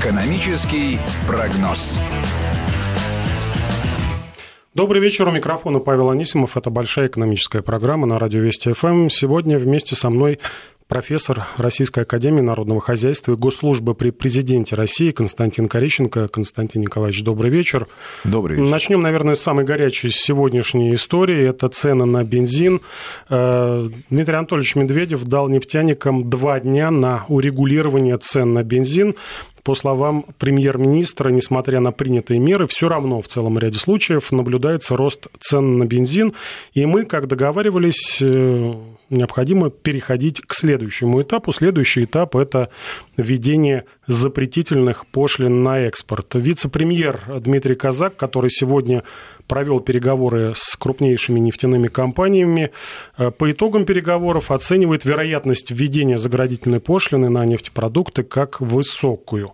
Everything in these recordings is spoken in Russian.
Экономический прогноз. Добрый вечер. У микрофона Павел Анисимов. Это большая экономическая программа на радио Вести ФМ. Сегодня вместе со мной профессор Российской Академии Народного Хозяйства и Госслужбы при Президенте России Константин Корищенко. Константин Николаевич, добрый вечер. Добрый вечер. Начнем, наверное, с самой горячей сегодняшней истории. Это цены на бензин. Э, Дмитрий Анатольевич Медведев дал нефтяникам два дня на урегулирование цен на бензин по словам премьер-министра, несмотря на принятые меры, все равно в целом ряде случаев наблюдается рост цен на бензин. И мы, как договаривались, э, необходимо переходить к следующему этапу. Следующий этап – это введение запретительных пошлин на экспорт. Вице-премьер Дмитрий Казак, который сегодня провел переговоры с крупнейшими нефтяными компаниями. Э, по итогам переговоров оценивает вероятность введения заградительной пошлины на нефтепродукты как высокую.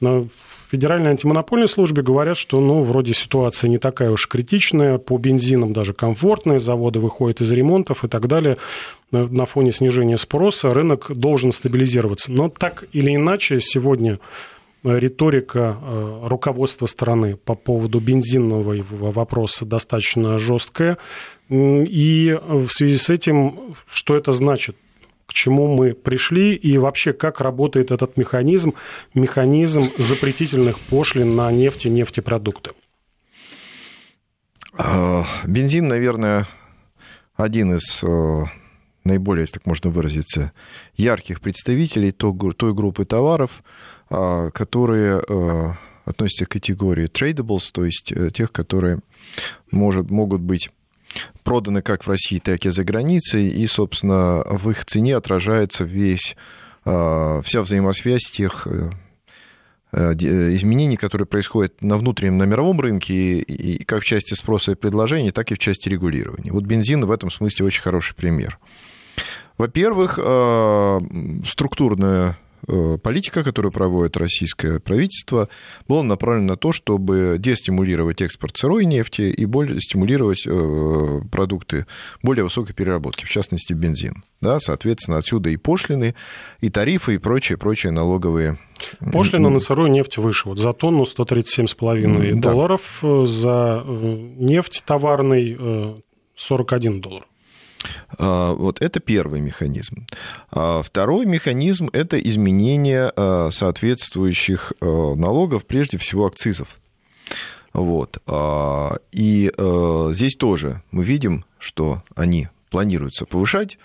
В Федеральной антимонопольной службе говорят, что ну, вроде ситуация не такая уж критичная, по бензинам даже комфортная, заводы выходят из ремонтов и так далее. На фоне снижения спроса рынок должен стабилизироваться. Но так или иначе, сегодня риторика э, руководства страны по поводу бензинного вопроса достаточно жесткая. И в связи с этим, что это значит? К чему мы пришли и вообще как работает этот механизм, механизм запретительных пошлин на нефть и нефтепродукты? А, бензин, наверное, один из э, наиболее, так можно выразиться, ярких представителей той группы товаров, которые э, относятся к категории tradables, то есть э, тех, которые может, могут быть проданы как в России, так и за границей, и, собственно, в их цене отражается весь, а, вся взаимосвязь тех э, изменений, которые происходят на внутреннем, на мировом рынке, и как в части спроса и предложения, так и в части регулирования. Вот бензин в этом смысле очень хороший пример. Во-первых, структурная Э, политика, которую проводит российское правительство, была направлена на то, чтобы дестимулировать экспорт сырой нефти и более стимулировать э, продукты более высокой переработки, в частности бензин. Да, соответственно, отсюда и пошлины, и тарифы, и прочие, прочие налоговые Пошлина на сырую нефть выше. Вот за тонну 137,5 да. долларов, э, за нефть товарный 41 доллар. А, вот это первый механизм. А второй механизм – это изменение а, соответствующих налогов, прежде всего акцизов. Вот. И здесь тоже мы видим, что они планируются повышать.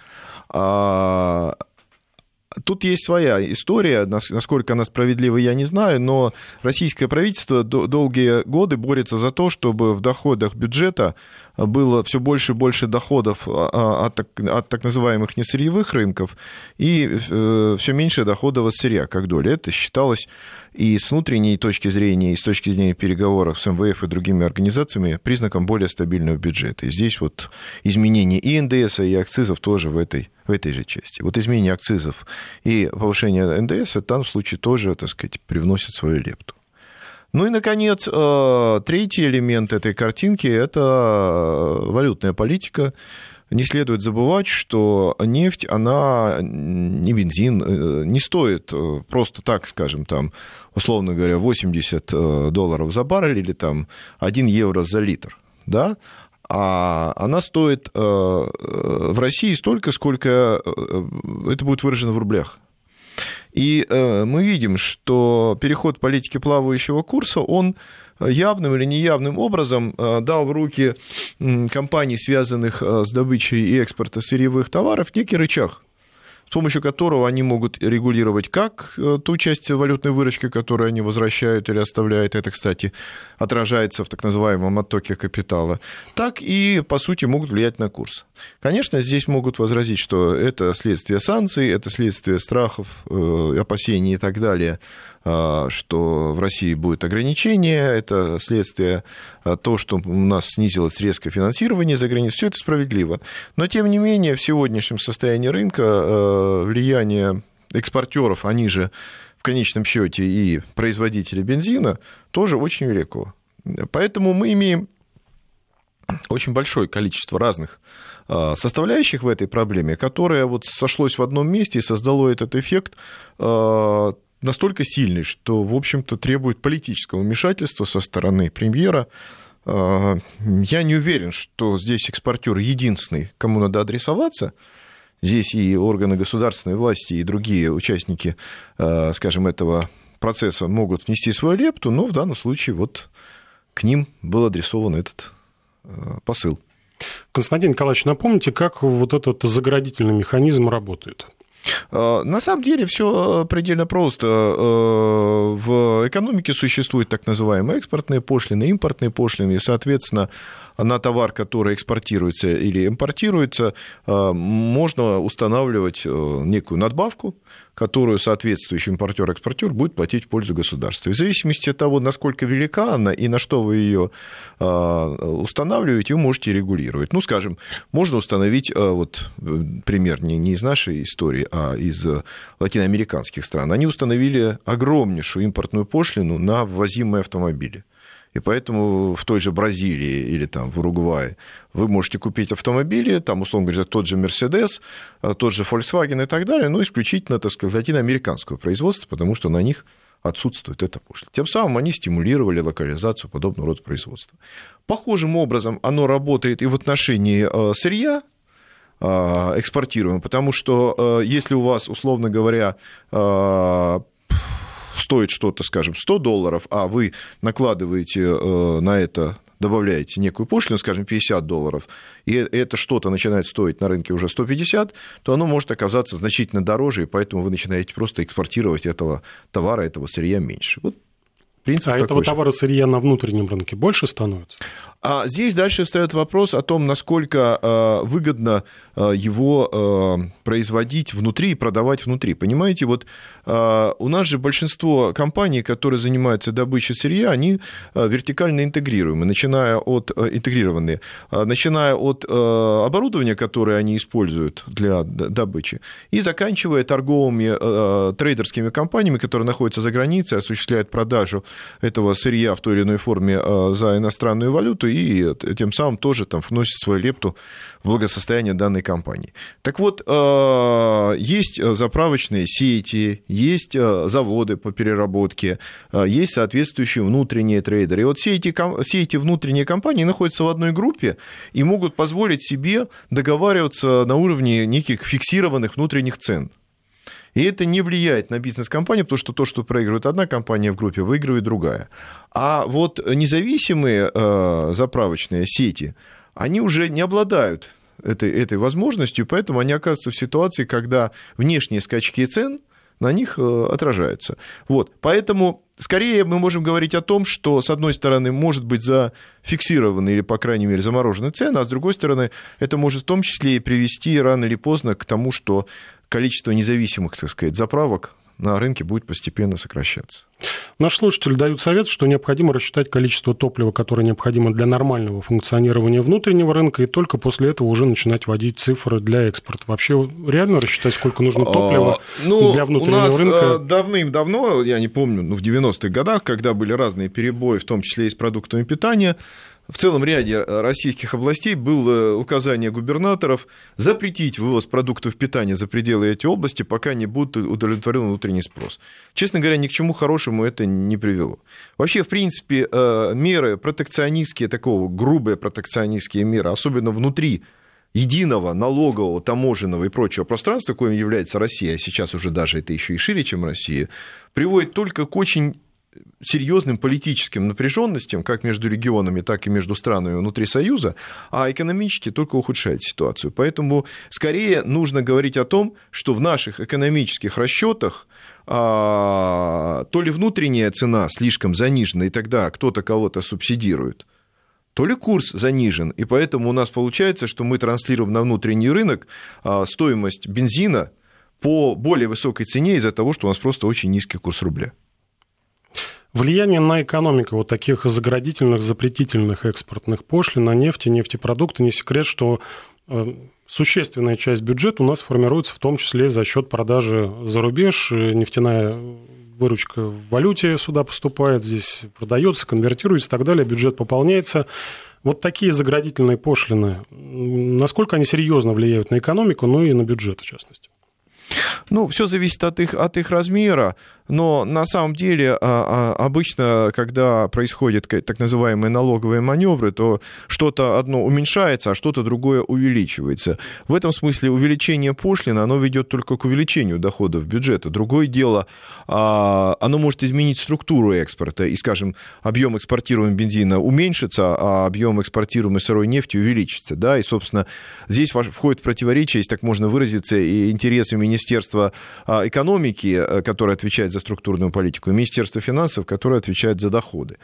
Тут есть своя история, насколько она справедлива, я не знаю, но российское правительство долгие годы борется за то, чтобы в доходах бюджета было все больше и больше доходов а, а, от так, от так называемых несырьевых рынков и э, все меньше доходов от сырья как доля. Это считалось и с внутренней точки зрения, и с точки зрения переговоров с МВФ и другими организациями признаком более стабильного бюджета. И здесь вот изменение и НДС, и акцизов тоже в этой, в этой же части. Вот изменение акцизов и повышение НДС в данном случае тоже, так сказать, привносит свою лепту. Ну и, наконец, э, третий элемент этой картинки – это э, валютная политика. Не следует забывать, что нефть, она не бензин, э, не стоит просто так, скажем, там, условно говоря, 80 долларов за баррель или там 1 евро за литр, да, а она стоит в России столько, сколько это будет выражено в рублях. И э, мы видим, что переход политики плавающего курса, он явным или неявным образом э, дал в руки компаний, связанных э, с добычей и экспортом сырьевых товаров, некий рычаг с помощью которого они могут регулировать как э, ту часть валютной выручки, которую они возвращают или оставляют, это, кстати, отражается в так называемом оттоке капитала, так и, по сути, могут влиять на курс. Конечно, здесь могут возразить, что это следствие санкций, это следствие страхов, э, опасений и так далее – что в России будет ограничение, это следствие того, что у нас снизилось резко финансирование за границей, все это справедливо. Но, тем не менее, в сегодняшнем состоянии рынка а, влияние экспортеров, они же в конечном счете и производители бензина, тоже очень велико. Поэтому мы имеем очень большое количество разных составляющих в этой проблеме, которое вот сошлось в одном месте и создало этот эффект настолько сильный, что, в общем-то, требует политического вмешательства со стороны премьера. А, я не уверен, что здесь экспортер единственный, кому надо адресоваться. Здесь и органы государственной власти, и другие участники, а, скажем, этого процесса могут внести свою лепту, но в данном случае вот к ним был адресован этот а, посыл. Константин Николаевич, напомните, как вот этот заградительный механизм работает? А, на самом деле все предельно просто. А, в экономике существуют так называемые экспортные пошлины, импортные пошлины, и, соответственно, на товар, который экспортируется или импортируется, а, можно устанавливать некую надбавку, которую соответствующий импортер-экспортер будет платить в пользу государства. в зависимости от того, насколько велика она и на что вы ее а, устанавливаете, вы можете регулировать. Ну, скажем, можно установить, вот пример не, не из нашей истории, а из латиноамериканских стран. Они установили огромнейшую импортную пошлину на ввозимые автомобили. И поэтому в той же Бразилии или там в Уругвае вы можете купить автомобили, там, условно говоря, тот же Mercedes, а, тот же Volkswagen и так далее, но исключительно, так сказать, латиноамериканского производства, потому что на них отсутствует эта пошлина. Тем самым они стимулировали локализацию подобного рода производства. Похожим образом оно работает и в отношении а, сырья, а, экспортируемого, потому что если у вас, условно говоря, стоит что-то, скажем, 100 долларов, а вы накладываете э, на это добавляете некую пошлину, скажем, 50 долларов, и это что-то начинает стоить на рынке уже 150, то оно может оказаться значительно дороже, и поэтому вы начинаете просто экспортировать этого товара, этого сырья меньше. Вот принцип а этого же. товара сырья на внутреннем рынке больше становится? А здесь дальше встает вопрос о том, насколько э, выгодно э, его э, производить внутри и продавать внутри. Понимаете, вот у нас же большинство компаний, которые занимаются добычей сырья, они вертикально интегрируемы, начиная от интегрированные, начиная от оборудования, которое они используют для добычи, и заканчивая торговыми трейдерскими компаниями, которые находятся за границей, осуществляют продажу этого сырья в той или иной форме за иностранную валюту и тем самым тоже там вносит свою лепту в благосостояние данной компании. Так вот, э, есть заправочные сети, есть э, заводы по переработке, э, есть соответствующие внутренние трейдеры. И вот все эти, все эти внутренние компании находятся в одной группе и могут позволить себе договариваться на уровне неких фиксированных внутренних цен. И это не влияет на бизнес-компанию, потому что то, что проигрывает одна компания в группе, выигрывает другая. А вот независимые э, заправочные сети, они уже не обладают этой, этой возможностью, поэтому они оказываются в ситуации, когда внешние скачки цен на них э, отражаются. Вот. Поэтому скорее мы можем говорить о том, что, с одной стороны, может быть зафиксированы или, по крайней мере, заморожены цены, а с другой стороны, это может в том числе и привести рано или поздно к тому, что количество независимых, так сказать, заправок на рынке будет постепенно сокращаться. Наш слушатель дают совет, что необходимо рассчитать количество топлива, которое необходимо для нормального функционирования внутреннего рынка, и только после этого уже начинать вводить цифры для экспорта. Вообще реально рассчитать, сколько нужно топлива а, ну, для внутреннего у нас рынка? Э, давным-давно, я не помню, ну, в 90-х годах, когда были разные перебои, в том числе и с продуктами питания, в целом ряде э, российских областей было указание губернаторов запретить вывоз продуктов питания за пределы этой области, пока не будет удовлетворен внутренний спрос. Честно говоря, ни к чему хорошему это не привело. Вообще, в принципе, э, меры протекционистские, такого грубые протекционистские меры, особенно внутри единого налогового, таможенного и прочего пространства, коим является Россия, а сейчас уже даже это еще и шире, чем Россия, приводит только к очень серьезным политическим напряженностям, как между регионами, так и между странами внутри Союза, а экономически только ухудшает ситуацию. Поэтому скорее нужно говорить о том, что в наших экономических расчетах а, то ли внутренняя цена слишком занижена, и тогда кто-то кого-то субсидирует, то ли курс занижен, и поэтому у нас получается, что мы транслируем на внутренний рынок а, стоимость бензина по более высокой цене из-за того, что у нас просто очень низкий курс рубля. Влияние на экономику вот таких заградительных, запретительных экспортных пошлин на нефть и нефтепродукты не секрет, что э, существенная часть бюджета у нас формируется в том числе за счет продажи за рубеж. Нефтяная выручка в валюте сюда поступает, здесь продается, конвертируется и так далее, бюджет пополняется. Вот такие заградительные пошлины, насколько они серьезно влияют на экономику, ну и на бюджет в частности? Ну, все зависит от их, от их размера, но на самом деле а, а, обычно, когда происходят так называемые налоговые маневры, то что-то одно уменьшается, а что-то другое увеличивается. В этом смысле увеличение пошлин, оно ведет только к увеличению доходов бюджета. Другое дело, а, оно может изменить структуру экспорта, и, скажем, объем экспортируемого бензина уменьшится, а объем экспортируемой сырой нефти увеличится. Да? И, собственно, здесь входит в противоречие, если так можно выразиться, и интересы Министерства экономики, э, которое отвечает за за структурную политику, и Министерство финансов, которое отвечает за доходы.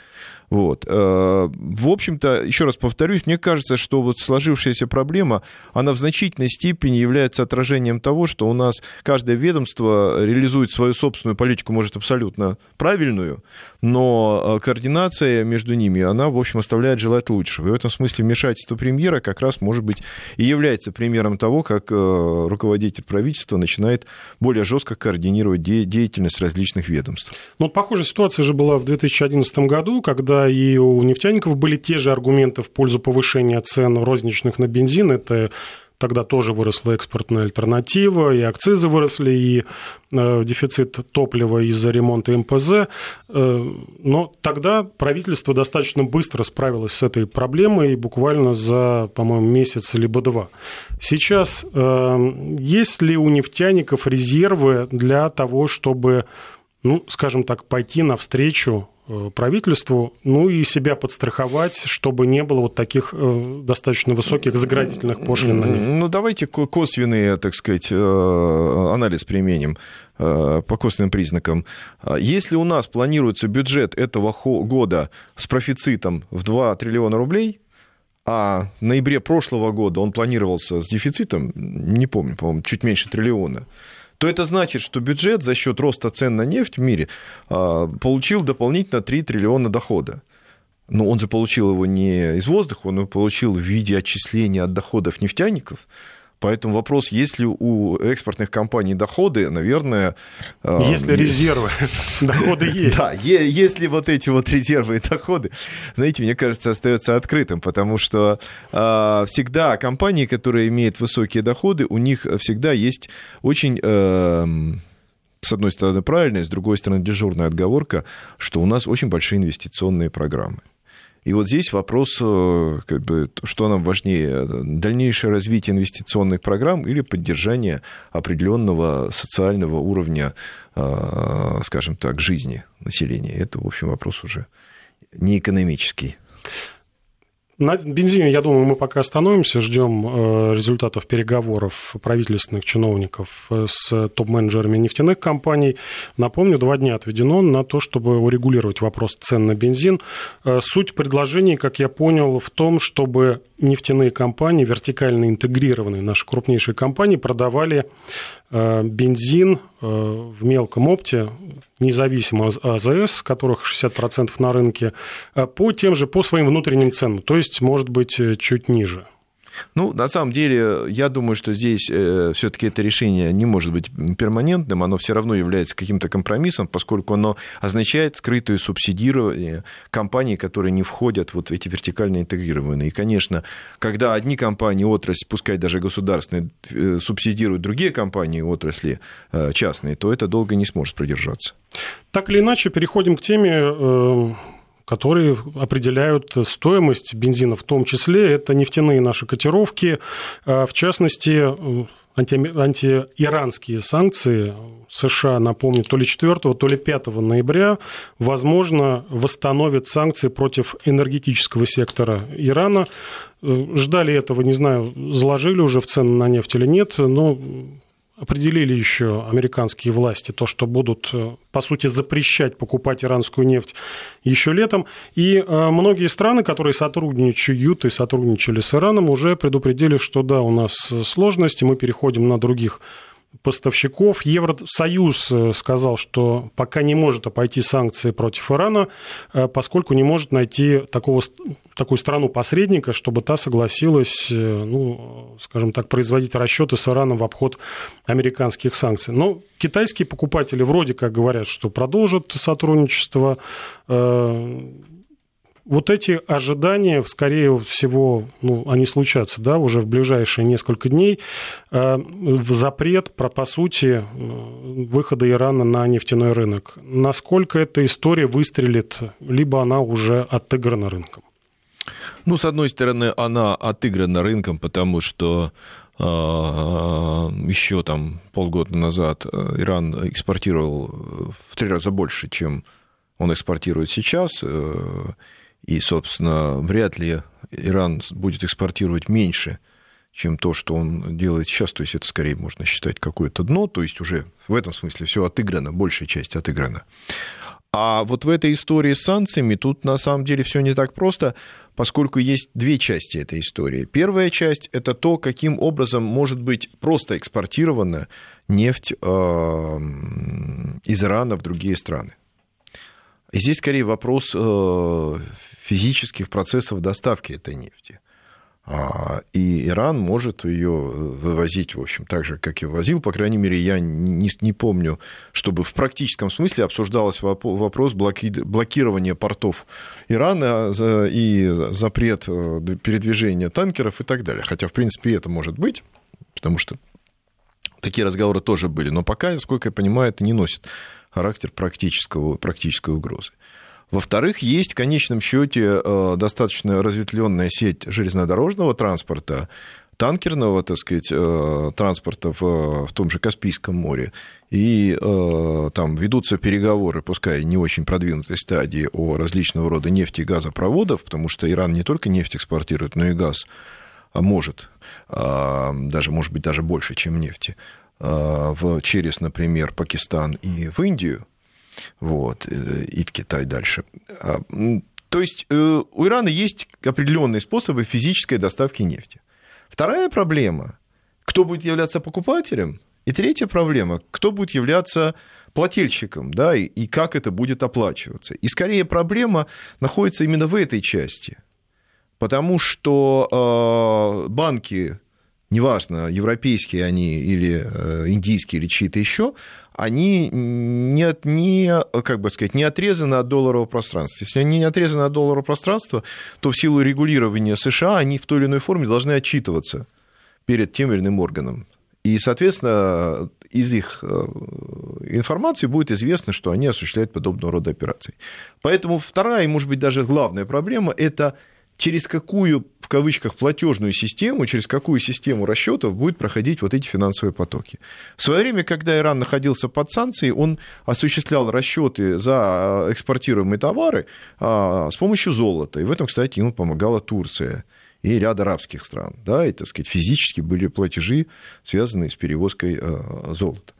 Вот. Э, в общем-то, еще раз повторюсь, мне кажется, что вот сложившаяся проблема, она в значительной степени является отражением того, что у нас каждое ведомство реализует свою собственную политику, может, абсолютно правильную, но э, координация между ними, она, в общем, оставляет желать лучшего. И в этом смысле вмешательство премьера как раз, может быть, и является примером того, как э, руководитель правительства начинает более жестко координировать деятельность различных ведомств. Ну, похожая ситуация же была в 2011 году, когда и у нефтяников были те же аргументы в пользу повышения цен розничных на бензин. Это Тогда тоже выросла экспортная альтернатива, и акцизы выросли, и э, дефицит топлива из-за ремонта МПЗ. Э, но тогда правительство достаточно быстро справилось с этой проблемой, буквально за, по-моему, месяц либо два. Сейчас э, есть ли у нефтяников резервы для того, чтобы, ну, скажем так, пойти навстречу правительству, ну и себя подстраховать, чтобы не было вот таких э, достаточно высоких заградительных пошлин на нефть. Ну, давайте косвенный, так сказать, э, анализ применим по косвенным признакам. Если у нас планируется бюджет этого года с профицитом в 2 триллиона рублей, а в ноябре прошлого года он планировался с дефицитом, не помню, по-моему, чуть меньше триллиона, то это значит, что бюджет за счет роста цен на нефть в мире а, получил дополнительно 3 триллиона дохода. Но он же получил его не из воздуха, он его получил в виде отчисления от доходов нефтяников. Поэтому вопрос, есть ли у экспортных компаний доходы, наверное... А, есть ли резервы, доходы есть. Да, если вот эти вот резервы и доходы, знаете, мне кажется, остается открытым, потому что а, всегда компании, которые имеют высокие доходы, у них всегда есть очень эм, с одной стороны, правильная, с другой стороны, дежурная отговорка, что у нас очень большие инвестиционные программы. И вот здесь вопрос, э, как бы, что нам важнее, дальнейшее развитие инвестиционных программ или поддержание определенного социального уровня, э, скажем так, жизни населения. Это, в общем, вопрос уже не экономический. На бензине, я думаю, мы пока остановимся, ждем э, результатов переговоров правительственных чиновников э, с топ-менеджерами нефтяных компаний. Напомню, два дня отведено на то, чтобы урегулировать вопрос цен на бензин. Э, суть предложений, как я понял, в том, чтобы нефтяные компании, вертикально интегрированные наши крупнейшие компании, продавали бензин в мелком опте независимо от АЗС, которых 60% на рынке, э, по тем же, по своим внутренним ценам, то есть, может быть, э, чуть ниже. Ну, на самом деле, я думаю, что здесь э, все-таки это решение не может быть перманентным, оно все равно является каким-то компромиссом, поскольку оно означает скрытое субсидирование компаний, которые не входят вот в эти вертикально интегрированные. И, конечно, когда одни компании, отрасли, пускай даже государственные, э, субсидируют другие компании, отрасли э, частные, то это долго не сможет продержаться. Так или иначе, переходим к теме которые определяют стоимость бензина в том числе. Это нефтяные наши котировки, а, в частности, анти, антииранские санкции США, напомню, то ли 4, то ли 5 ноября, возможно, восстановят санкции против энергетического сектора Ирана. Э, ждали этого, не знаю, заложили уже в цены на нефть или нет, но определили еще американские власти то, что будут, э, по сути, запрещать покупать иранскую нефть еще летом. И э, многие страны, которые сотрудничают и сотрудничали с Ираном, уже предупредили, что да, у нас сложности, мы переходим на других поставщиков. Евросоюз э, сказал, что пока не может обойти санкции против Ирана, э, поскольку не может найти такого, такую страну-посредника, чтобы та согласилась, э, ну, скажем так, производить расчеты с Ираном в обход американских санкций. Но китайские покупатели вроде как говорят, что продолжат сотрудничество Вот эти ожидания, скорее всего, ну, они случатся, да, уже в ближайшие несколько дней. Э, в запрет, про, по сути, э, выхода Ирана на нефтяной рынок. Насколько эта история выстрелит, либо она уже отыграна рынком? Ну, с одной стороны, она отыграна рынком, потому что э, еще там полгода назад Иран экспортировал в три раза больше, чем он экспортирует сейчас. И, собственно, вряд ли Иран будет экспортировать меньше, чем то, что он делает сейчас. То есть это скорее можно считать какое-то дно. То есть уже в этом смысле все отыграно, большая часть отыграна. А вот в этой истории с санкциями тут на самом деле все не так просто, поскольку есть две части этой истории. Первая часть это то, каким образом может быть просто экспортирована нефть э, из Ирана в другие страны. И здесь скорее вопрос э, физических процессов доставки этой нефти. А, и Иран может ее вывозить, в общем, так же, как и вывозил. По крайней мере, я не, помню, чтобы в практическом смысле обсуждался вопрос блокирования портов Ирана и запрет э, передвижения танкеров и так далее. Хотя, в принципе, это может быть, потому что такие разговоры тоже были. Но пока, насколько я понимаю, это не носит характер практического, практической угрозы. Во-вторых, есть в конечном счете э, достаточно разветвленная сеть железнодорожного транспорта, танкерного, так сказать, э, транспорта в, в том же Каспийском море. И э, там ведутся переговоры, пускай не очень продвинутой стадии, о различного рода нефти и газопроводов, потому что Иран не только нефть экспортирует, но и газ а может, даже, может быть, даже больше, чем нефти. Э, в, через, например, Пакистан и в Индию, вот, э, и в Китай дальше. А, то есть э, у Ирана есть определенные способы физической доставки нефти. Вторая проблема, кто будет являться покупателем, и третья проблема, кто будет являться плательщиком, да, и, и как это будет оплачиваться. И скорее проблема находится именно в этой части, потому что э, банки неважно, европейские они или э, индийские или чьи-то еще, они не, не, как бы сказать, не отрезаны от долларового пространства. Если они не отрезаны от долларового пространства, то в силу регулирования США они в той или иной форме должны отчитываться перед тем или иным органом. И, соответственно, из их э, информации будет известно, что они осуществляют подобного рода операции. Поэтому вторая и, может быть, даже главная проблема – это через какую, в кавычках, платежную систему, через какую систему расчетов будет проходить вот эти финансовые потоки. В свое время, когда Иран находился под санкцией, он осуществлял расчеты за экспортируемые товары а, с помощью золота. И в этом, кстати, ему помогала Турция и ряд арабских стран. Да, и, так сказать, физически были платежи, связанные с перевозкой а, золота.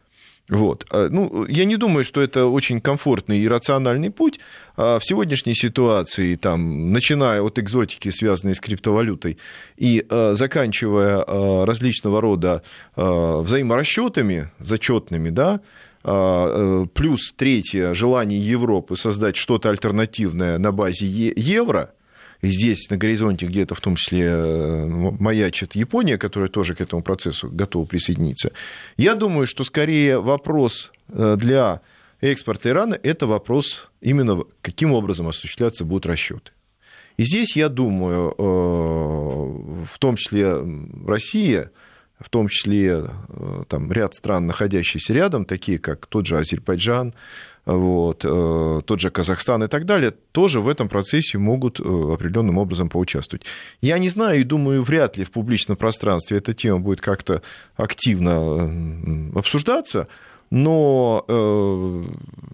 Вот. А, ну, я не думаю, что это очень комфортный и рациональный путь. А, в сегодняшней ситуации, там, начиная от экзотики, связанной с криптовалютой, и а, заканчивая различного рода взаиморасчетами зачетными, да, плюс третье, желание Европы создать что-то альтернативное на базе евро – здесь на горизонте где-то в том числе э, маячит Япония, которая тоже к этому процессу готова присоединиться. Я думаю, что скорее вопрос э, для экспорта Ирана – это вопрос именно, каким образом осуществляться будут расчеты. И здесь, я думаю, э, в том числе Россия, в том числе там, ряд стран, находящихся рядом, такие как тот же Азербайджан, вот, э, тот же Казахстан и так далее, тоже в этом процессе могут э, определенным образом поучаствовать. Я не знаю и думаю, вряд ли в публичном пространстве эта тема будет как-то активно обсуждаться, но э,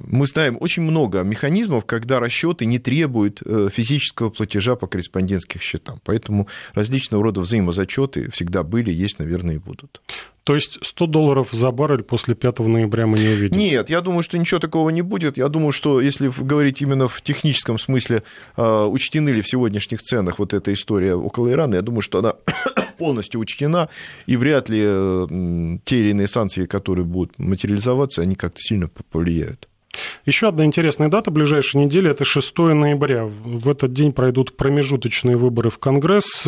мы знаем очень много механизмов, когда расчеты не требуют физического платежа по корреспондентским счетам. Поэтому различного рода взаимозачеты всегда были, есть, наверное, и будут. То есть 100 долларов за баррель после 5 ноября мы не увидим? Нет, я думаю, что ничего такого не будет. Я думаю, что если говорить именно в техническом смысле, э, учтены ли в сегодняшних ценах вот эта история около Ирана, я думаю, что она полностью учтена, и вряд ли те или иные санкции, которые будут материализоваться, они как-то сильно повлияют. Еще одна интересная дата ближайшей недели – это 6 ноября. В этот день пройдут промежуточные выборы в Конгресс.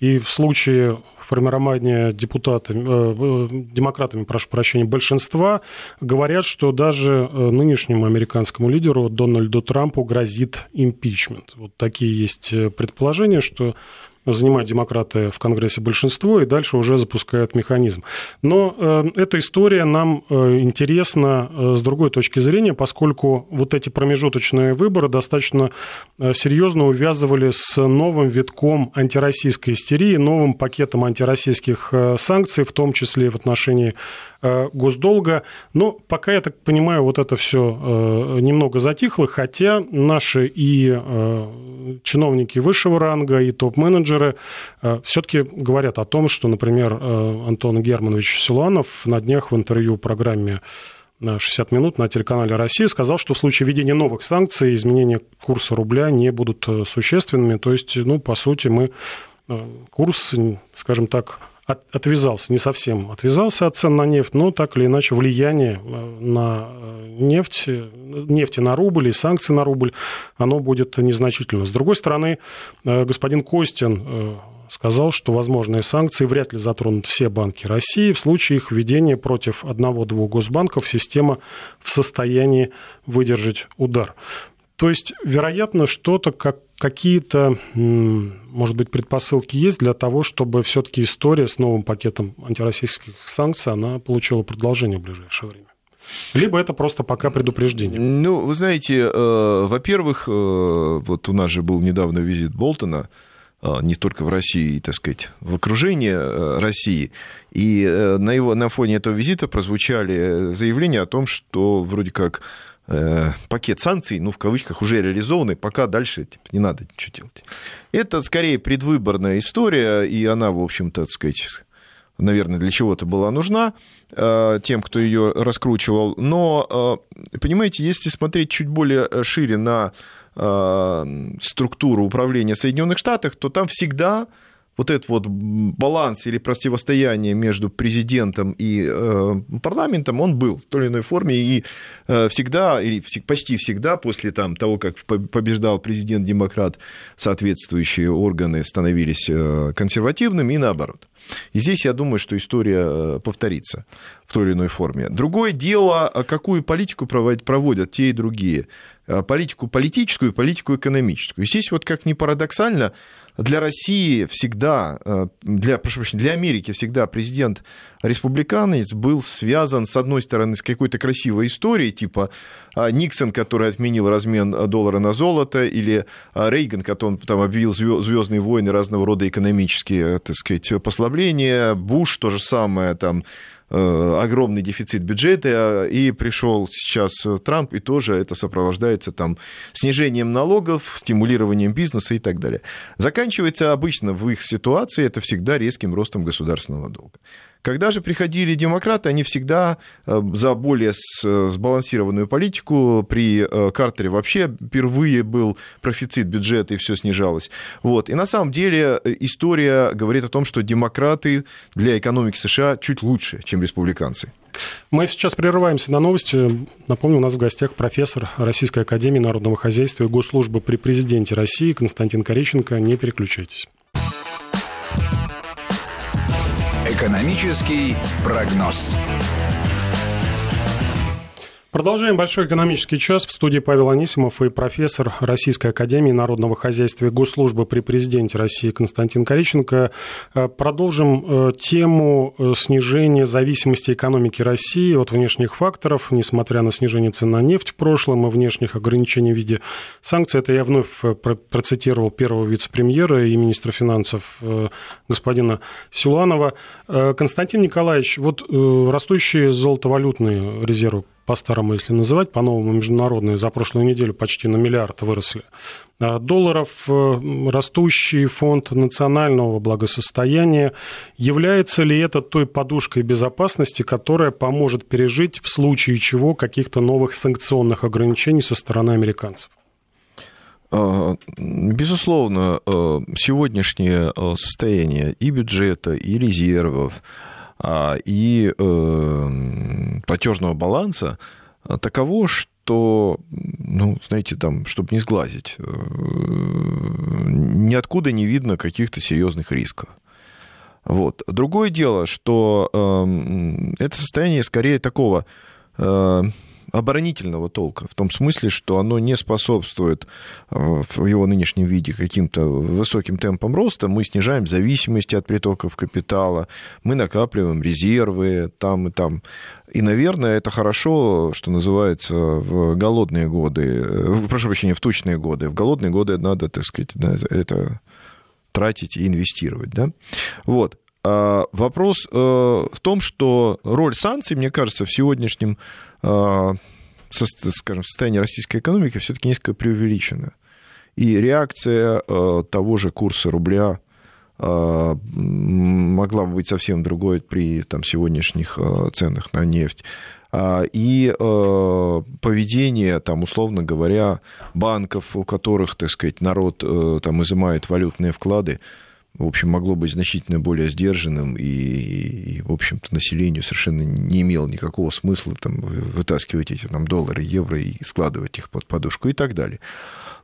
И в случае формирования депутатами, э, демократами, прошу прощения, большинства, говорят, что даже э, нынешнему американскому лидеру Дональду Трампу грозит импичмент. Вот такие есть э, предположения, что занимают демократы в Конгрессе большинство и дальше уже запускают механизм. Но э, эта история нам э, интересна э, с другой точки зрения, поскольку вот эти промежуточные выборы достаточно серьезно увязывали с новым витком антироссийской истерии, новым пакетом антироссийских санкций, в том числе в отношении госдолга. Но пока, я так понимаю, вот это все немного затихло, хотя наши и чиновники высшего ранга, и топ-менеджеры все-таки говорят о том, что, например, Антон Германович Силуанов на днях в интервью программе на 60 минут на телеканале «Россия» сказал, что в случае введения новых санкций изменения курса рубля не будут существенными. То есть, ну, по сути, мы курс, скажем так, отвязался, не совсем отвязался от цен на нефть, но так или иначе влияние э, на э, нефть, нефти на рубль и санкции на рубль, оно будет незначительно. С другой стороны, э, господин Костин сказал, что возможные санкции вряд ли затронут все банки России. В случае их введения против одного-двух госбанков система в состоянии выдержать удар. То есть, вероятно, что-то, как, какие-то, может быть, предпосылки есть для того, чтобы все-таки история с новым пакетом антироссийских санкций, она получила продолжение в ближайшее время. Либо это просто пока предупреждение. Ну, вы знаете, э, во-первых, э, вот у нас же был недавно визит Болтона, э, не только в России, так сказать, в окружении э, России. И э, на, его, на фоне этого визита прозвучали заявления о том, что вроде как Э, пакет санкций, ну, в кавычках, уже реализованный, пока дальше типа, не надо ничего делать. Это скорее предвыборная история, и она, в общем-то, так сказать, наверное, для чего-то была нужна э, тем, кто ее раскручивал. Но, э, понимаете, если смотреть чуть более шире на структуру управления Соединенных Штатов, то там всегда вот этот вот баланс или противостояние между президентом и э, парламентом, он был в той или иной форме, и э, всегда, или почти всегда после там, того, как побеждал президент-демократ, соответствующие органы становились э, консервативными и наоборот. И здесь я думаю, что история повторится в той или иной форме. Другое дело, какую политику проводят те и другие. Политику политическую и политику экономическую. И здесь вот как ни парадоксально, для России всегда, э, для, прошу прощения, для Америки всегда президент республиканец был связан, с одной стороны, с какой-то красивой историей, типа а, Никсон, который отменил размен доллара на золото, или а, Рейган, который там объявил звездные войны разного рода экономические, так сказать, послабления, Буш то же самое, там, Э, огромный дефицит бюджета, и пришел сейчас Трамп, и тоже это сопровождается там снижением налогов, стимулированием бизнеса и так далее. Заканчивается обычно в их ситуации это всегда резким ростом государственного долга. Когда же приходили демократы, они всегда э, за более сбалансированную политику. При э, Картере вообще впервые был профицит бюджета, и все снижалось. Вот. И на самом деле э, история говорит о том, что демократы для экономики США чуть лучше, чем республиканцы. Мы сейчас прерываемся на новости. Напомню, у нас в гостях профессор Российской Академии Народного Хозяйства и Госслужбы при президенте России Константин Корещенко. Не переключайтесь. Экономический прогноз. Продолжаем большой экономический час. В студии Павел Анисимов и профессор Российской Академии Народного Хозяйства и Госслужбы при президенте России Константин Кориченко. Э, продолжим э, тему э, снижения зависимости экономики России от внешних факторов, несмотря на снижение цен на нефть в прошлом и внешних ограничений в виде санкций. Это я вновь процитировал первого вице-премьера и министра финансов господина Силуанова. Константин Николаевич, вот растущие золотовалютные резервы по-старому, если называть, по-новому международные, за прошлую неделю почти на миллиард выросли. А долларов э, растущий фонд национального благосостояния. Является ли это той подушкой безопасности, которая поможет пережить в случае чего каких-то новых санкционных ограничений со стороны американцев? А, безусловно, э, сегодняшнее э, состояние и бюджета, и резервов, а, и э, платежного баланса таково, что ну, знаете, там, чтобы не сглазить, э, ниоткуда не видно каких-то серьезных рисков. Вот. Другое дело, что э, это состояние скорее такого э, оборонительного толка, в том смысле, что оно не способствует э, в его нынешнем виде каким-то высоким темпам роста. Мы снижаем зависимость от притоков капитала, мы накапливаем резервы там и там. И, наверное, это хорошо, что называется, в голодные годы, э, прошу прощения, в тучные годы. В голодные годы надо, так сказать, это тратить и инвестировать. Да? Вот. А вопрос э, в том, что роль санкций, мне кажется, в сегодняшнем скажем, состоянии российской экономики все-таки несколько преувеличена. И реакция а, того же курса рубля а, могла бы быть совсем другой при там, сегодняшних ценах на нефть. И поведение, там, условно говоря, банков, у которых, так сказать, народ э, там, изымает валютные вклады, в общем, могло быть значительно более сдержанным, и, и в общем-то, населению совершенно не имело никакого смысла там, вытаскивать эти там, доллары, евро и складывать их под подушку и так далее.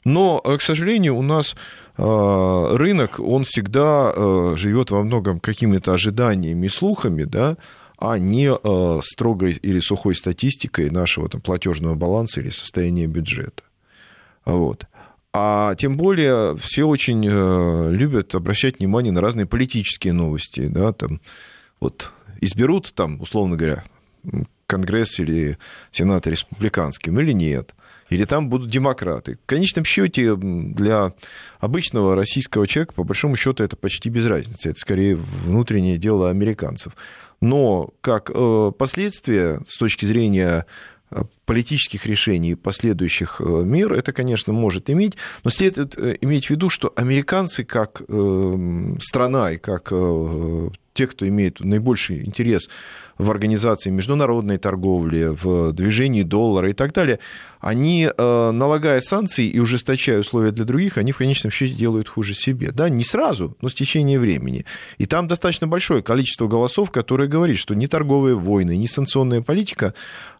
Но, э, к сожалению, у нас э, рынок, он всегда э, живет во многом какими-то ожиданиями и слухами, да, а не строгой или сухой статистикой нашего там, платежного баланса или состояния бюджета. Вот. А тем более все очень э, любят обращать внимание на разные политические новости. Да, там, вот, изберут, там, условно говоря, Конгресс или Сенат республиканским или нет. Или там будут демократы. В конечном счете для обычного российского человека, по большому счету, это почти без разницы. Это скорее внутреннее дело американцев. Но как э, последствия с точки зрения политических решений последующих э, мер, это, конечно, может иметь, но следует э, иметь в виду, что американцы как страна и как те, кто имеет наибольший интерес в организации международной торговли, в движении доллара и так далее, они, э, налагая санкции и ужесточая условия для других, они в конечном счете делают хуже себе. Да, не сразу, но с течением времени. И там достаточно большое количество голосов, которые говорит, что ни торговые войны, ни санкционная политика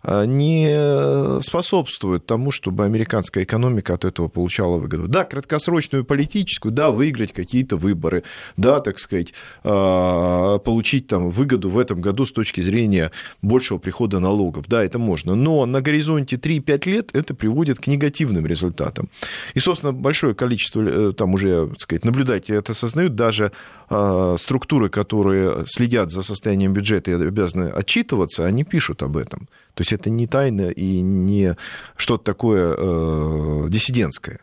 э, не способствуют тому, чтобы американская экономика от этого получала выгоду. Да, краткосрочную политическую, да, выиграть какие-то выборы, да, так сказать, э, получить там выгоду в этом году с точки зрения большего прихода налогов, да, это можно. Но на горизонте 3-5 лет это приводит к негативным результатам. И, собственно, большое количество, э, там уже, так сказать, наблюдатели это осознают, даже э, структуры, которые следят за состоянием бюджета и обязаны отчитываться, они пишут об этом. То есть это не тайна и не что-то такое э, диссидентское.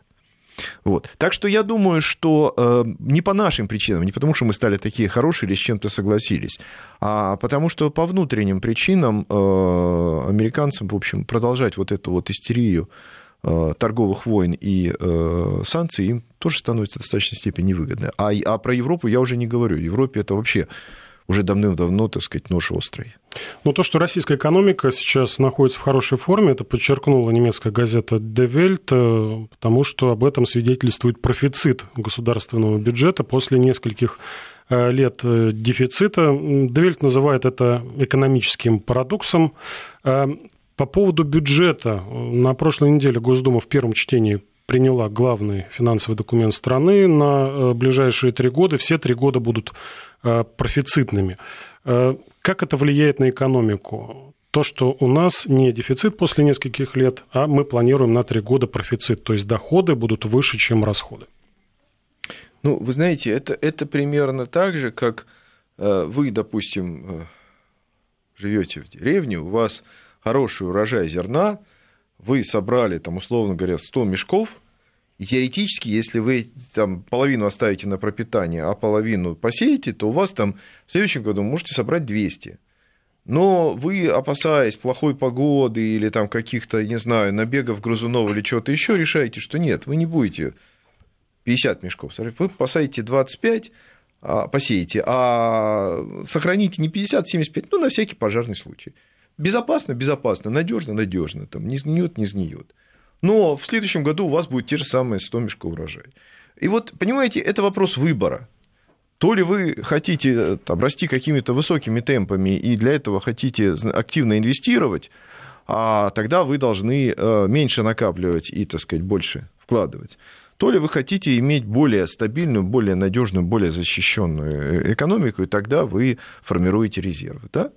Вот. Так что я думаю, что э, не по нашим причинам, не потому что мы стали такие хорошие или с чем-то согласились, а потому что по внутренним причинам э, американцам, в общем, продолжать вот эту вот истерию э, торговых войн и санкций им тоже становится в достаточной степени невыгодно. А, а про Европу я уже не говорю. В Европе это вообще уже давным-давно, так сказать, нож острый. Ну, то, что российская экономика сейчас находится в хорошей форме, это подчеркнула немецкая газета Die Welt, э, потому что об этом свидетельствует профицит государственного бюджета после нескольких э, лет э, дефицита. Die Welt называет это экономическим парадоксом. По поводу бюджета. На прошлой неделе Госдума в первом чтении приняла главный финансовый документ страны на ближайшие три года. Все три года будут профицитными. Э, как это влияет на экономику? То, что у нас не дефицит после нескольких лет, а мы планируем на три года профицит, то есть доходы будут выше, чем расходы. Ну, вы знаете, это, это примерно так же, как э, вы, допустим, живете в деревне, у вас хороший урожай зерна, вы собрали, там, условно говоря, 100 мешков, и теоретически, если вы там половину оставите на пропитание, а половину посеете, то у вас там в следующем году можете собрать 200. Но вы, опасаясь плохой погоды или там каких-то, не знаю, набегов грузунов или чего-то еще, решаете, что нет, вы не будете 50 мешков, вы посадите 25, а, посеете, а сохраните не 50, 75, ну, на всякий пожарный случай. Безопасно, безопасно, надежно, надежно, там не сгниет, не сгниет но в следующем году у вас будет те же самые 100 мешков урожая. И вот, понимаете, это вопрос выбора. То ли вы хотите э, там, расти какими-то высокими темпами и для этого хотите активно инвестировать, а тогда вы должны э, меньше накапливать и, так сказать, больше вкладывать. То ли вы хотите иметь более стабильную, более надежную, более защищенную экономику, и тогда вы формируете резервы. Да?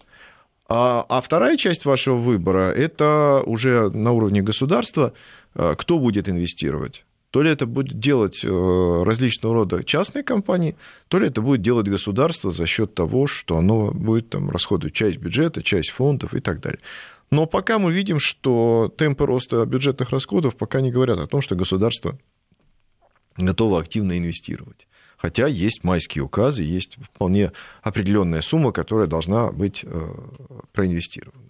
А, а вторая часть вашего выбора – это уже на уровне государства, э, кто будет инвестировать. То ли это будет делать э, различного рода частные компании, то ли это будет делать государство за счет того, что оно будет там, расходовать часть бюджета, часть фондов и так далее. Но пока мы видим, что темпы роста бюджетных расходов пока не говорят о том, что государство готово активно инвестировать. Хотя есть майские указы, есть вполне определенная сумма, которая должна быть э, проинвестирована.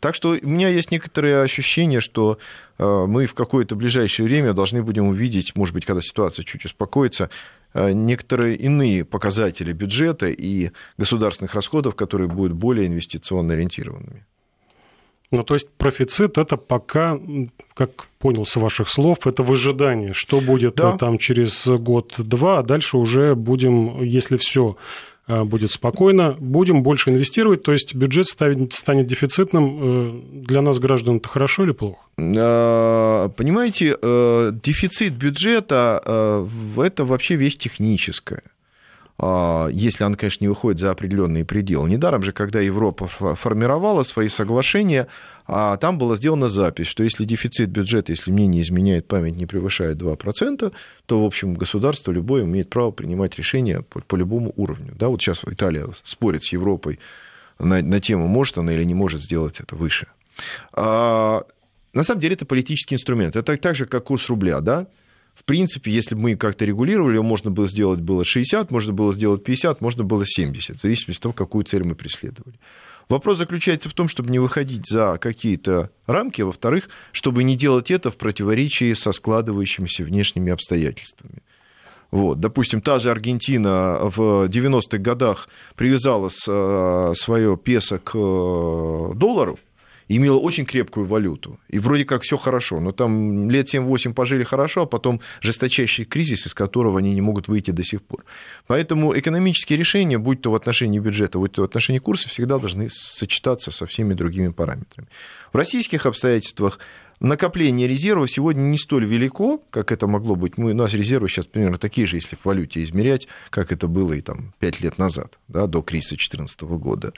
Так что у меня есть некоторые ощущения, что э, мы в какое-то ближайшее время должны будем увидеть, может быть, когда ситуация чуть успокоится, э, некоторые иные показатели бюджета и государственных расходов, которые будут более инвестиционно ориентированными. Ну, то есть профицит это пока, как понял с ваших слов, это в ожидании, что будет да. там через год-два, а дальше уже будем, если все э, будет спокойно, будем больше инвестировать, то есть бюджет станет, станет дефицитным. Э, для нас, граждан, это хорошо или плохо? Понимаете, э, дефицит бюджета – это вообще вещь техническая. А, если она, конечно, не выходит за определенные пределы. Недаром же, когда Европа формировала свои соглашения, а, там была сделана запись, что если дефицит бюджета, если мне не изменяет память, не превышает 2%, то, в общем, государство любое имеет право принимать решения по, по любому уровню. Да, вот сейчас Италия спорит с Европой на, на тему, может она или не может сделать это выше. А, на самом деле это политический инструмент. Это так же, как курс рубля, да? В принципе, если бы мы как-то регулировали, можно было сделать было 60, можно было сделать 50, можно было 70, в зависимости от того, какую цель мы преследовали. Вопрос заключается в том, чтобы не выходить за какие-то рамки, а во-вторых, чтобы не делать это в противоречии со складывающимися внешними обстоятельствами. Вот. Допустим, та же Аргентина в 90-х годах привязала э, свое песо к э, доллару, имела очень крепкую валюту. И вроде как все хорошо. Но там лет 7-8 пожили хорошо, а потом жесточайший кризис, из которого они не могут выйти до сих пор. Поэтому экономические решения, будь то в отношении бюджета, будь то в отношении курса, всегда должны сочетаться со всеми другими параметрами. В российских обстоятельствах накопление резервов сегодня не столь велико, как это могло быть. Мы, у нас резервы сейчас примерно такие же, если в валюте измерять, как это было и там, 5 лет назад, да, до кризиса 2014 года.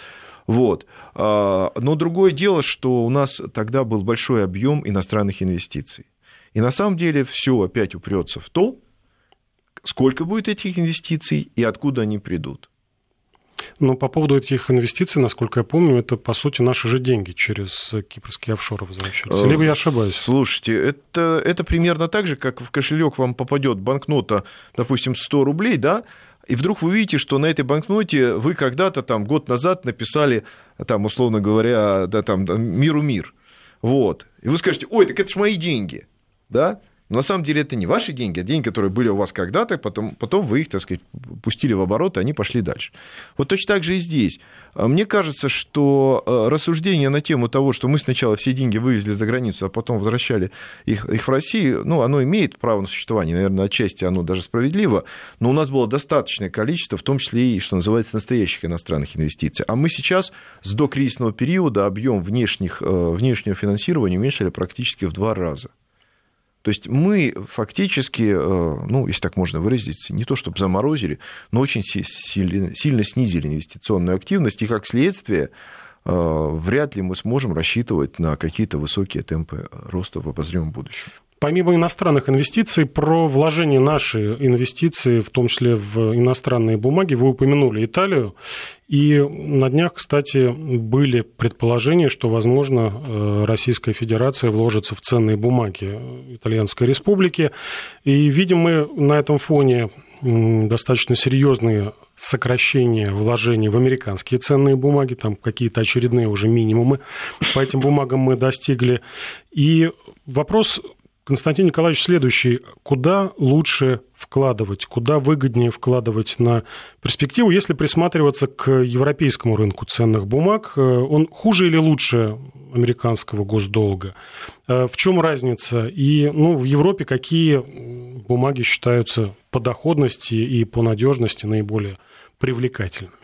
Вот. А, но другое дело, что у нас тогда был большой объем иностранных инвестиций. И на самом деле все опять упрется в то, сколько будет этих инвестиций и откуда они придут. Но по поводу этих инвестиций, насколько я помню, это, по сути, наши же деньги через кипрские офшоры возвращаются. Либо я ошибаюсь? Слушайте, это, это примерно так же, как в кошелек вам попадет банкнота, допустим, 100 рублей, да, и вдруг вы видите, что на этой банкноте вы когда-то там год назад написали, там, условно говоря, да, там, миру мир. Вот. И вы скажете, ой, так это ж мои деньги. Да? Но на самом деле это не ваши деньги, а деньги, которые были у вас когда-то, потом, потом вы их, так сказать, пустили в оборот, и они пошли дальше. Вот точно так же и здесь. А мне кажется, что э, рассуждение на тему того, что мы сначала все деньги вывезли за границу, а потом возвращали их, их в Россию, ну, оно имеет право на существование, наверное, отчасти оно даже справедливо, но у нас было достаточное количество, в том числе и, что называется, настоящих иностранных инвестиций. А мы сейчас с докризисного периода объем внешних, э, внешнего финансирования уменьшили практически в два раза. То есть мы фактически, э, ну, если так можно выразиться, не то чтобы заморозили, но очень сильно, сильно снизили инвестиционную активность, и как следствие э, вряд ли мы сможем рассчитывать на какие-то высокие темпы роста в обозримом будущем. Помимо иностранных инвестиций, про вложение нашей инвестиции, в том числе в иностранные бумаги, вы упомянули Италию. И на днях, кстати, были предположения, что, возможно, э, Российская Федерация вложится в ценные бумаги Итальянской Республики. И видим мы на этом фоне достаточно серьезные сокращения вложений в американские ценные бумаги, там какие-то очередные уже минимумы по этим бумагам мы достигли. И вопрос Константин Николаевич, следующий. Куда лучше вкладывать, куда выгоднее вкладывать на перспективу, если присматриваться к европейскому рынку ценных бумаг? Э, он хуже или лучше американского госдолга? Э, в чем разница? И ну, в Европе какие бумаги считаются по доходности и по надежности наиболее привлекательными?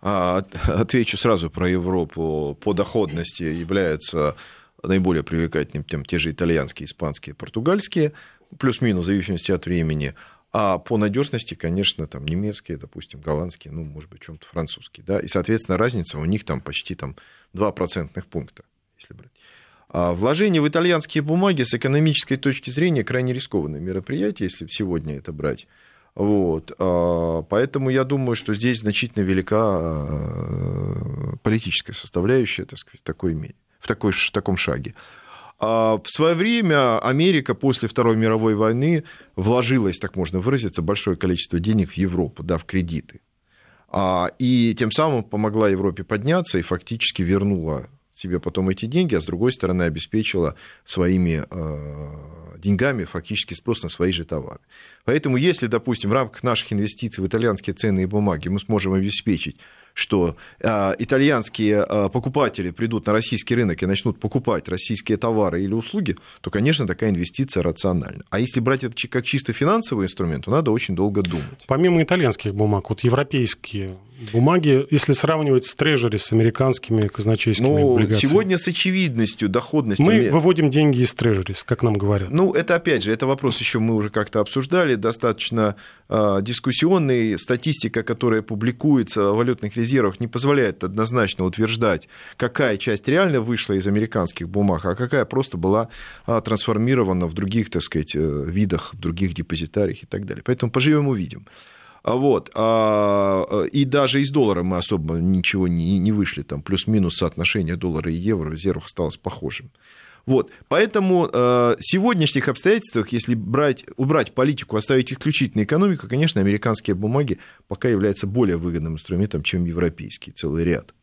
А, отвечу сразу про Европу. По доходности являются наиболее привлекательными, там, те же итальянские, испанские, португальские, плюс-минус в зависимости от времени. А по надежности, конечно, там немецкие, допустим, голландские, ну, может быть, чем-то французские. Да? И, соответственно, разница у них там почти там, 2 процентных пункта, если брать. А вложение в итальянские бумаги с экономической точки зрения крайне рискованное мероприятие, если сегодня это брать. Вот. А, поэтому я думаю, что здесь значительно велика а, политическая составляющая так сказать, такой, в, такой, в таком шаге. А в свое время Америка после Второй мировой войны вложилась, так можно выразиться, большое количество денег в Европу, да, в кредиты. И тем самым помогла Европе подняться и фактически вернула себе потом эти деньги, а с другой стороны обеспечила своими э, деньгами фактически спрос на свои же товары. Поэтому если, допустим, в рамках наших инвестиций в итальянские ценные бумаги мы сможем обеспечить что э, итальянские э, покупатели придут на российский рынок и начнут покупать российские товары или услуги, то, конечно, такая инвестиция рациональна. А если брать это как чисто финансовый инструмент, то надо очень долго думать. Помимо итальянских бумаг, вот европейские бумаги, если сравнивать с трежери, с американскими казначейскими ну, облигациями? Сегодня с очевидностью доходности... Мы выводим деньги из трежерис, как нам говорят. Ну, это, опять же, это вопрос еще мы уже как-то обсуждали, достаточно э, дискуссионный. Статистика, которая публикуется в валютных резервах, не позволяет однозначно утверждать, какая часть реально вышла из американских бумаг, а какая просто была э, трансформирована в других, так сказать, э, видах, в других депозитариях и так далее. Поэтому поживем увидим. А вот. А, и даже из доллара мы особо ничего не, не вышли. Там плюс-минус соотношение доллара и евро в резервах осталось похожим. Вот. Поэтому э, сегодняшних обстоятельствах, если брать, убрать политику, оставить исключительно экономику, конечно, американские бумаги пока являются более выгодным инструментом, чем европейский, целый ряд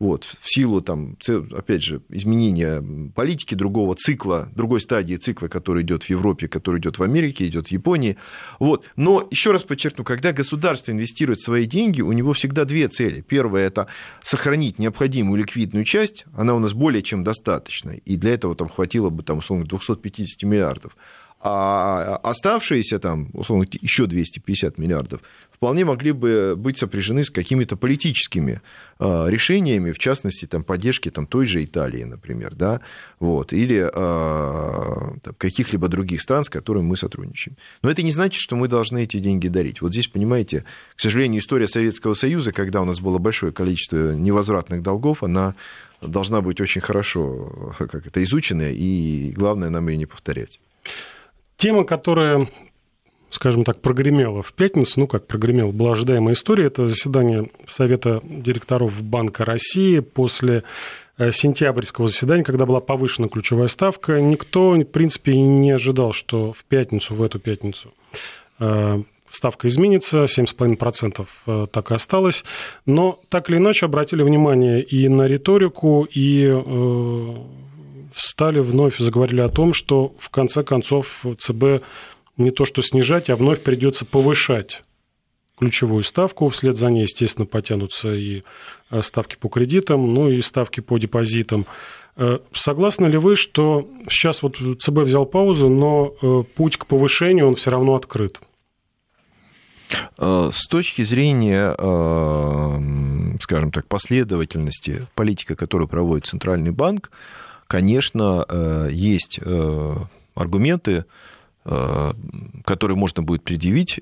вот, в силу, там, опять же, изменения политики другого цикла, другой стадии цикла, который идет в Европе, который идет в Америке, идет в Японии. Вот. Но еще раз подчеркну, когда государство инвестирует свои деньги, у него всегда две цели. Первая – это сохранить необходимую ликвидную часть, она у нас более чем достаточна, и для этого там хватило бы, там, условно, 250 миллиардов а оставшиеся там, условно, еще 250 миллиардов вполне могли бы быть сопряжены с какими-то политическими а, решениями, в частности, там, поддержки там, той же Италии, например, да, вот, или а, каких-либо других стран, с которыми мы сотрудничаем. Но это не значит, что мы должны эти деньги дарить. Вот здесь, понимаете, к сожалению, история Советского Союза, когда у нас было большое количество невозвратных долгов, она должна быть очень хорошо как это, изучена, и главное нам ее не повторять. Тема, которая скажем так, прогремела в пятницу, ну как прогремела, была ожидаемая история, это заседание Совета директоров Банка России после э, сентябрьского заседания, когда была повышена ключевая ставка. Никто, в принципе, не ожидал, что в пятницу, в эту пятницу э, ставка изменится, 7,5% э, так и осталось. Но так или иначе обратили внимание и на риторику, и стали вновь заговорили о том, что в конце концов ЦБ не то что снижать, а вновь придется повышать ключевую ставку. Вслед за ней, естественно, потянутся и э, ставки по кредитам, ну и ставки по депозитам. Э, согласны ли вы, что сейчас вот ЦБ взял паузу, но э, путь к повышению, он все равно открыт? С точки зрения, скажем так, последовательности политика, которую проводит Центральный банк, конечно, э, есть э, аргументы, э, которые можно будет предъявить,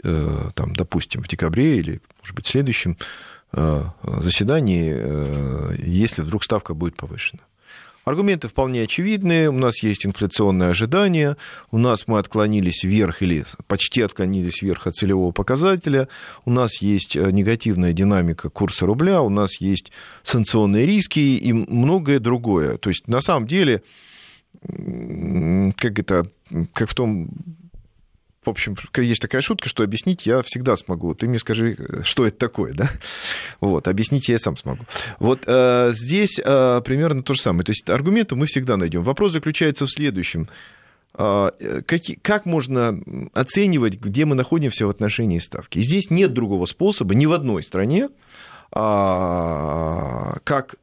там, допустим, в декабре или, может быть, в следующем заседании, если вдруг ставка будет повышена. Аргументы вполне очевидные. У нас есть инфляционное ожидание. У нас мы отклонились вверх или почти отклонились вверх от целевого показателя. У нас есть э, негативная динамика курса рубля. У нас есть санкционные риски и многое другое. То есть, на самом деле, как это, как в том в общем, есть такая шутка, что объяснить я всегда смогу. Ты мне скажи, что это такое, да? Вот, объяснить я сам смогу. Вот э, здесь э, примерно то же самое. То есть аргументы мы всегда найдем. Вопрос заключается в следующем. Э, как, можно оценивать, где мы находимся в отношении ставки? Здесь нет другого способа ни в одной стране, а, как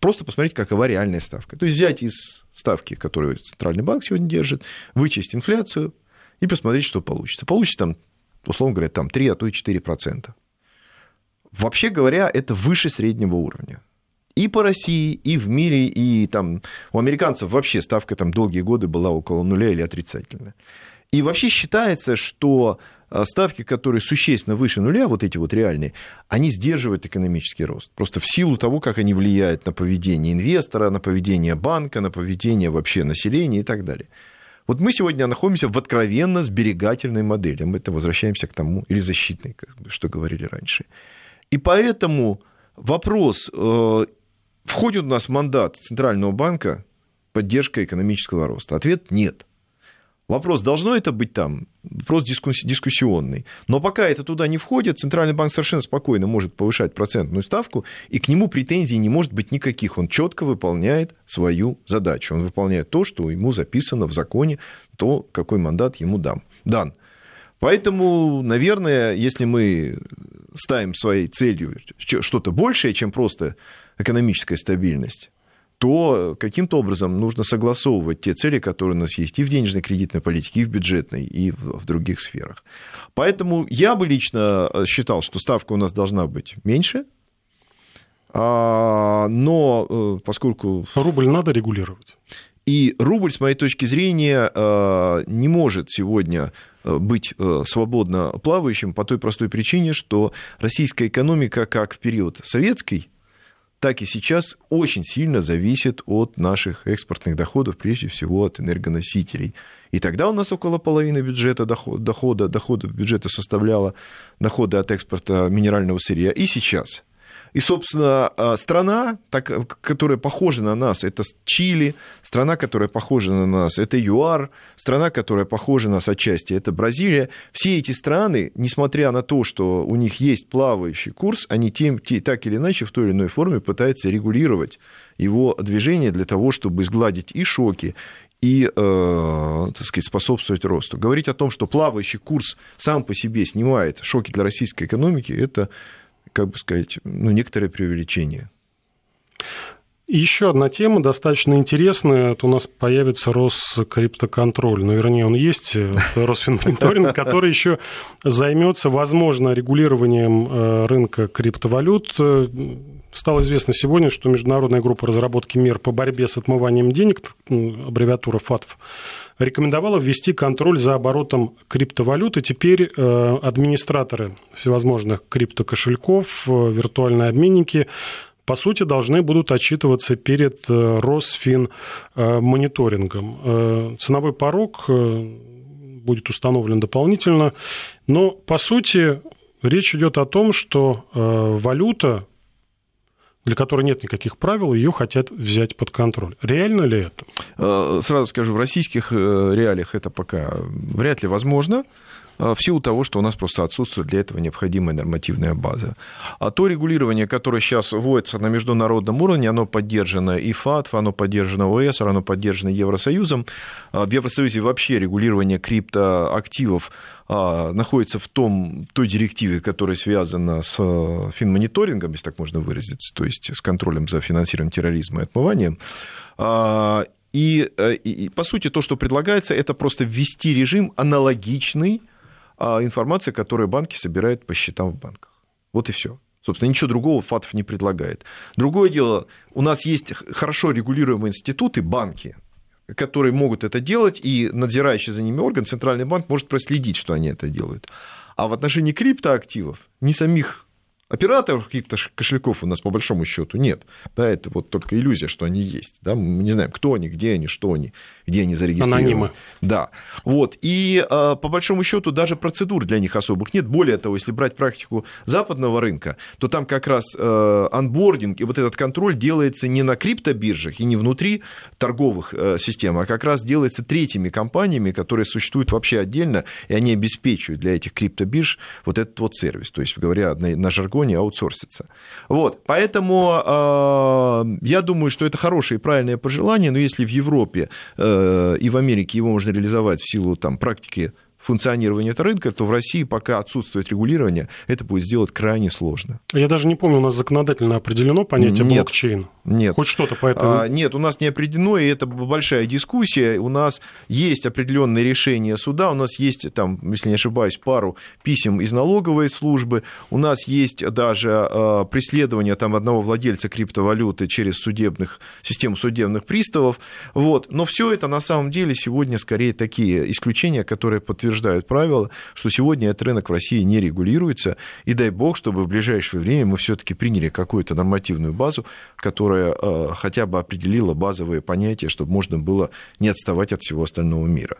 просто посмотреть, какова реальная ставка. То есть взять из ставки, которую Центральный банк сегодня держит, вычесть инфляцию, и посмотреть, что получится. Получится там, условно говоря, там 3, а то и 4%. Вообще говоря, это выше среднего уровня. и по России, и в мире, и там у американцев вообще ставка там долгие годы была около нуля или отрицательная. И вообще считается, что а, ставки, которые существенно выше нуля, вот эти вот реальные, они сдерживают экономический рост. Просто в силу того, как они влияют на поведение инвестора, на поведение банка, на поведение вообще населения и так далее. Вот мы сегодня находимся в откровенно сберегательной модели. Мы это возвращаемся к тому, или защитной, что говорили раньше. И поэтому вопрос, э, входит у нас в мандат Центрального банка поддержка экономического роста? Ответ – нет. Вопрос, должно это быть там? Вопрос дискуссионный. Но пока это туда не входит, Центральный банк совершенно спокойно может повышать процентную ставку, и к нему претензий не может быть никаких. Он четко выполняет свою задачу. Он выполняет то, что ему записано в законе, то, какой мандат ему дам, дан. Поэтому, наверное, если мы ставим своей целью что-то большее, чем просто экономическая стабильность, то каким-то образом нужно согласовывать те цели, которые у нас есть и в денежной кредитной политике, и в бюджетной, и в других сферах. Поэтому я бы лично э, считал, что ставка у нас должна быть меньше, а, но э, поскольку... Рубль надо регулировать. И рубль, с моей точки зрения, э, не может сегодня быть свободно плавающим по той простой причине, что российская экономика, как в период советской, так и сейчас очень сильно зависит от наших экспортных доходов, прежде всего от энергоносителей. И тогда у нас около половины бюджета дохода, дохода бюджета составляла доходы от экспорта минерального сырья. И сейчас – и, собственно, а, страна, так, которая похожа на нас, это Чили, страна, которая похожа на нас, это ЮАР, страна, которая похожа на нас отчасти, это Бразилия. Все эти страны, несмотря на то, что у них есть плавающий курс, они тем, так или иначе в той или иной форме пытаются регулировать его движение для того, чтобы сгладить и шоки, и, э, так сказать, способствовать росту. Говорить о том, что плавающий курс сам по себе снимает шоки для российской экономики, это как бы сказать, ну, некоторое преувеличение. И еще одна тема достаточно интересная. Это у нас появится Роскриптоконтроль. Ну, вернее, он есть, Росфинмониторинг, который еще займется, возможно, регулированием э, рынка криптовалют. Стало известно сегодня, что Международная группа разработки мер по борьбе с отмыванием денег, аббревиатура ФАТФ, рекомендовала ввести контроль за оборотом криптовалют, и теперь э, администраторы всевозможных криптокошельков, э, виртуальные обменники по сути, должны будут отчитываться перед э, Росфин мониторингом. Ценовой порог будет установлен дополнительно, но, по сути, речь идет о том, что валюта для которой нет никаких правил, ее хотят взять под контроль. Реально ли это? Э, сразу скажу, в российских э, реалиях это пока вряд ли возможно э, в силу того, что у нас просто отсутствует для этого необходимая нормативная база. А то регулирование, которое сейчас вводится на международном уровне, оно поддержано и ФАТФ, оно поддержано ОЭС, оно поддержано Евросоюзом. В Евросоюзе вообще регулирование криптоактивов а, находится в том, той директиве, которая связана с э, финмониторингом, если так можно выразиться, то есть с контролем за финансированием терроризма и отмыванием. А, и, э, и, и, по сути, то, что предлагается, это просто ввести режим аналогичный а, информации, которую банки собирают по счетам в банках. Вот и все. Собственно, ничего другого ФАТФ не предлагает. Другое дело, у нас есть хорошо регулируемые институты, банки, которые могут это делать, и надзирающий за ними орган, Центральный банк, может проследить, что они это делают. А в отношении криптоактивов ни самих Операторов каких-то кошельков у нас по большому счету нет. Да, это вот только иллюзия, что они есть. Да? Мы не знаем, кто они, где они, что они, где они зарегистрированы. Анонимы. Да. Вот. И а, по большому счету даже процедур для них особых нет. Более того, если брать практику западного рынка, то там как раз э, анбординг и вот этот контроль делается не на криптобиржах и не внутри торговых э, систем, а как раз делается третьими компаниями, которые существуют вообще отдельно, и они обеспечивают для этих криптобирж вот этот вот сервис. То есть, говоря на, на жаргоне, не аутсорсится. Вот, поэтому э, я думаю, что это хорошее и правильное пожелание, но если в Европе э, и в Америке его можно реализовать в силу там, практики функционирования этого рынка, то в России пока отсутствует регулирование, это будет сделать крайне сложно. Я даже не помню, у нас законодательно определено понятие Нет. блокчейн. Нет. Хоть что-то по этому. А, нет, у нас не определено, и это большая дискуссия. У нас есть определенные решения суда, у нас есть, там, если не ошибаюсь, пару писем из налоговой службы, у нас есть даже а, преследование там, одного владельца криптовалюты через судебных, систему судебных приставов. Вот. Но все это на самом деле сегодня скорее такие исключения, которые подтверждают правила, что сегодня этот рынок в России не регулируется, и дай бог, чтобы в ближайшее время мы все-таки приняли какую-то нормативную базу, которая э, хотя бы определила базовые понятия, чтобы можно было не отставать от всего остального мира.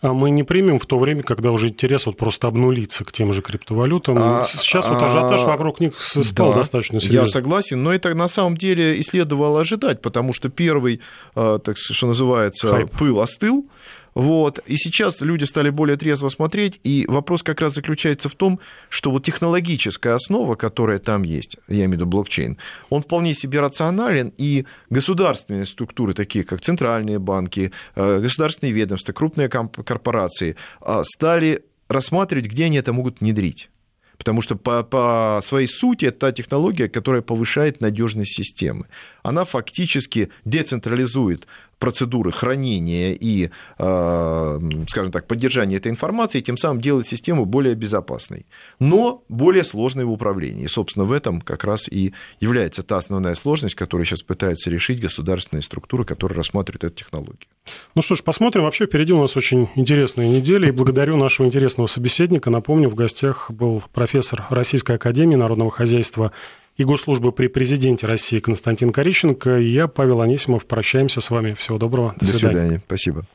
А мы не примем в то время, когда уже интерес вот просто обнулится к тем же криптовалютам. А, Сейчас вот ажиотаж а, вокруг них спал да, достаточно Я серьезно. согласен, но это на самом деле и следовало ожидать, потому что первый, э, так что называется, Хайп. пыл остыл. Вот. И сейчас люди стали более трезво смотреть, и вопрос как раз заключается в том, что вот технологическая основа, которая там есть, я имею в виду блокчейн, он вполне себе рационален, и государственные структуры, такие как центральные банки, э, государственные ведомства, крупные корпорации, э, стали рассматривать, где они это могут внедрить. Потому что по, по своей сути это та технология, которая повышает надежность системы. Она фактически децентрализует процедуры хранения и, э, скажем так, поддержания этой информации, и тем самым делает систему более безопасной, но более сложной в управлении. И, собственно, в этом как раз и является та основная сложность, которую сейчас пытаются решить государственные структуры, которые рассматривают эту технологию. Ну что ж, посмотрим. Вообще впереди у нас очень интересная неделя. И благодарю нашего интересного собеседника. Напомню, в гостях был профессор Российской Академии Народного Хозяйства и Госслужбы при президенте России Константин Корищенко. И я, Павел Анисимов, прощаемся с вами. Всего доброго. До свидания. Спасибо.